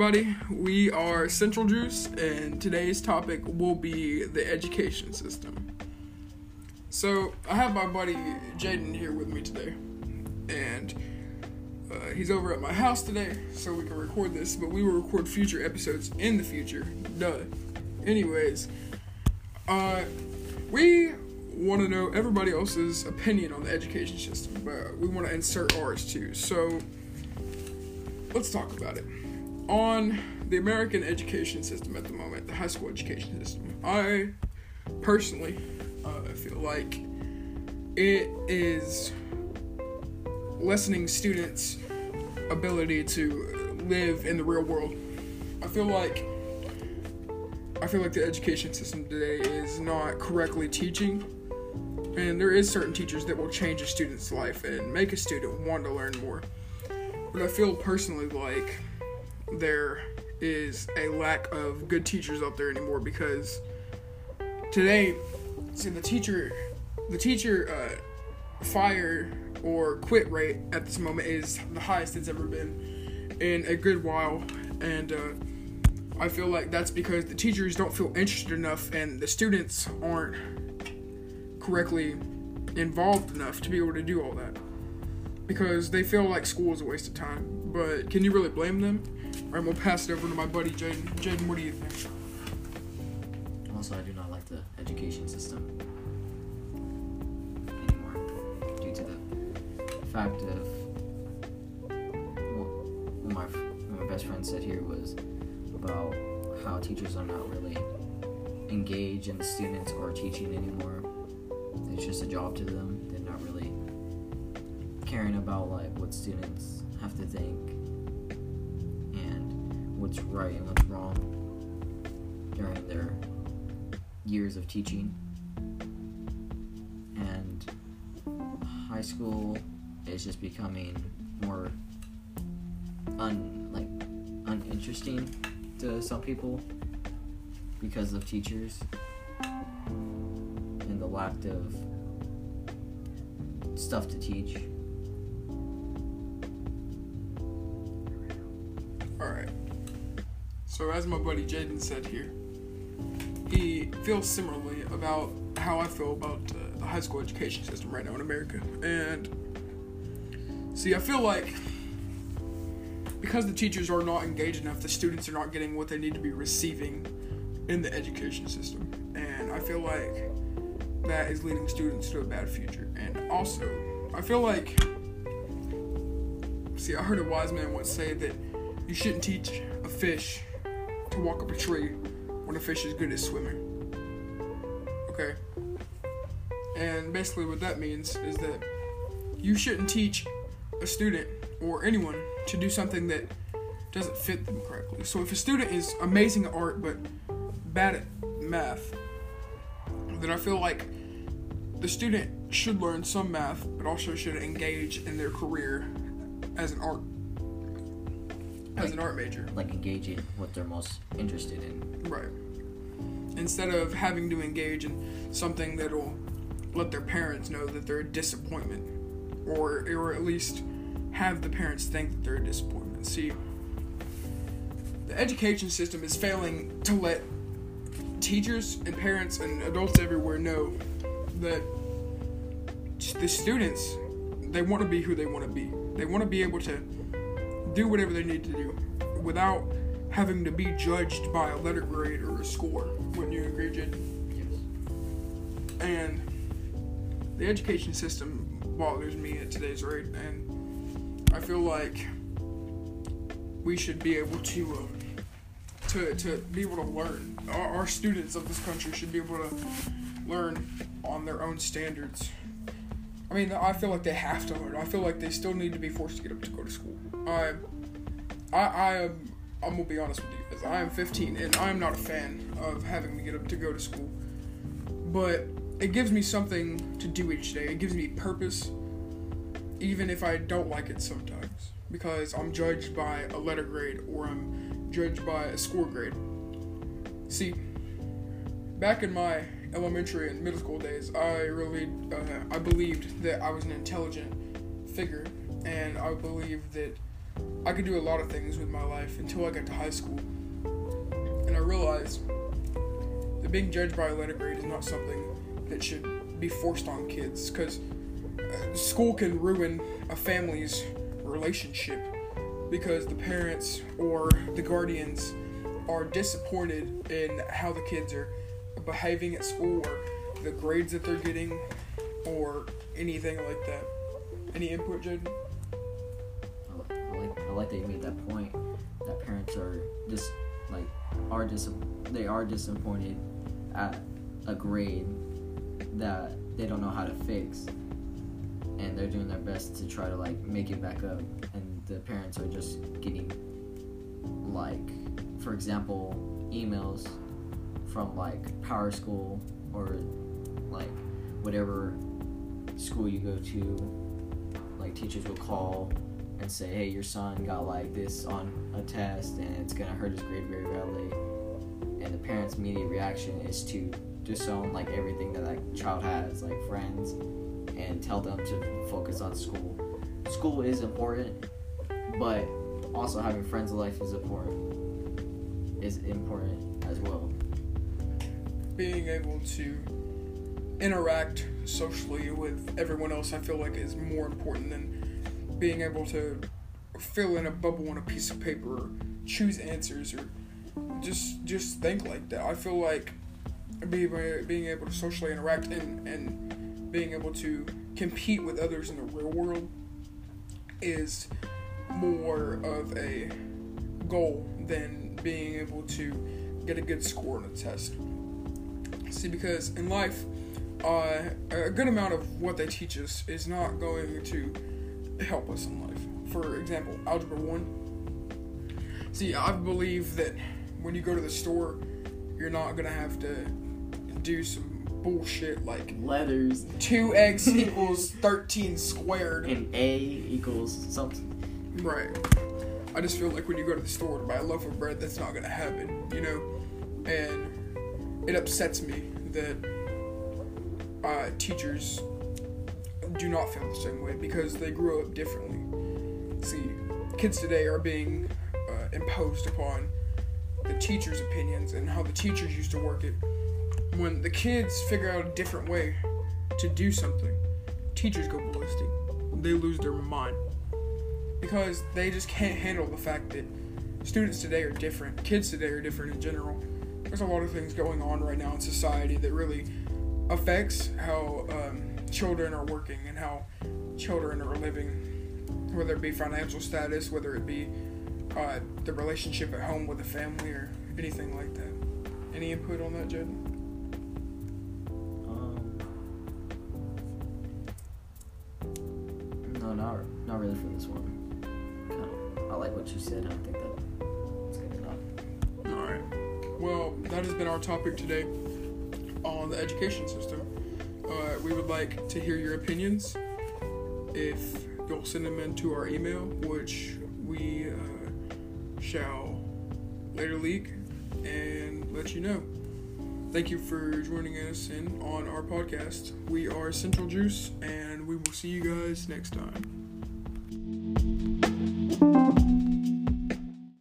everybody. We are Central Juice, and today's topic will be the education system. So, I have my buddy Jaden here with me today, and uh, he's over at my house today, so we can record this, but we will record future episodes in the future. Duh. Anyways, uh, we want to know everybody else's opinion on the education system, but we want to insert ours too. So, let's talk about it on the American education system at the moment, the high school education system, I personally uh, feel like it is lessening students' ability to live in the real world. I feel like I feel like the education system today is not correctly teaching, and there is certain teachers that will change a student's life and make a student want to learn more. But I feel personally like there is a lack of good teachers out there anymore because today, see the teacher, the teacher uh, fire or quit rate at this moment is the highest it's ever been in a good while, and uh, I feel like that's because the teachers don't feel interested enough and the students aren't correctly involved enough to be able to do all that because they feel like school is a waste of time. But can you really blame them? Alright, we'll pass it over to my buddy Jaden. Jaden, what do you think? Also, I do not like the education system anymore due to the fact of what my, what my best friend said here was about how teachers are not really engaged in the students or teaching anymore. It's just a job to them. They're not really caring about like what students have to think what's right and what's wrong during their years of teaching. And high school is just becoming more un like uninteresting to some people because of teachers and the lack of stuff to teach. So, as my buddy Jaden said here, he feels similarly about how I feel about uh, the high school education system right now in America. And see, I feel like because the teachers are not engaged enough, the students are not getting what they need to be receiving in the education system. And I feel like that is leading students to a bad future. And also, I feel like, see, I heard a wise man once say that you shouldn't teach a fish to walk up a tree when a fish is good at swimming. Okay? And basically, what that means is that you shouldn't teach a student or anyone to do something that doesn't fit them correctly. So, if a student is amazing at art but bad at math, then I feel like the student should learn some math but also should engage in their career as an art as an art major. Like engaging what they're most interested in. Right. Instead of having to engage in something that'll let their parents know that they're a disappointment, or or at least have the parents think that they're a disappointment. See, the education system is failing to let teachers and parents and adults everywhere know that the students they want to be who they want to be. They want to be able to do whatever they need to do without having to be judged by a letter grade or a score. Wouldn't you agree, Jed? Yes. And the education system bothers me at today's rate, and I feel like we should be able to um, to to be able to learn. Our, our students of this country should be able to learn on their own standards. I mean, I feel like they have to learn. I feel like they still need to be forced to get up to go to school. I, I, I am. I'm gonna be honest with you, because I am 15 and I am not a fan of having to get up to go to school. But it gives me something to do each day. It gives me purpose, even if I don't like it sometimes, because I'm judged by a letter grade or I'm judged by a score grade. See, back in my elementary and middle school days, I really uh, I believed that I was an intelligent figure, and I believed that I could do a lot of things with my life until I got to high school. And I realized that being judged by a letter grade is not something that should be forced on kids because uh, school can ruin a family's relationship because the parents or the guardians are disappointed in how the kids are behaving at school or the grades that they're getting or anything like that. Any input, Jaden? Like you made that point that parents are just like are dis they are disappointed at a grade that they don't know how to fix. And they're doing their best to try to like make it back up. And the parents are just getting like for example emails from like PowerSchool or like whatever school you go to like teachers will call and say hey your son got like this on a test and it's gonna hurt his grade very badly. And the parents immediate reaction is to disown like everything that that child has like friends and tell them to focus on school. School is important but also having friends in life is important is important as well. Being able to interact socially with everyone else, I feel like is more important than being able to fill in a bubble on a piece of paper or choose answers or just just think like that. I feel like being being able to socially interact and and being able to compete with others in the real world is more of a goal than being able to get a good score on a test. See, because in life, uh, a good amount of what they teach us is not going to help us in life. For example, Algebra 1. See, I believe that when you go to the store, you're not to have to do some bullshit like letters 2x equals 13 squared. and a equals something Right. I just feel like when you go to the store to buy a loaf of bread, that's not gonna happen, you know? And it upsets me that uh, teachers do not feel the same way because they grew up differently. See, kids today are being uh, imposed upon the teachers' opinions and how the teachers used to work it. When the kids figure out a different way to do something, teachers go ballistic. They lose their mind because they just can't handle the fact that students today are different, kids today are different in general. There's a lot of things going on right now in society that really affects how um, children are working and how children are living, whether it be financial status, whether it be uh, the relationship at home with the family, or anything like that. Any input on that, Jaden? Um, no, not not really for this one. I like what you said. I think that it's good enough. All right. Well, that has been our topic today on the education system. Uh, we would like to hear your opinions. If you'll send them into our email, which we uh, shall later leak and let you know. Thank you for joining us in on our podcast. We are Central Juice, and we will see you guys next time.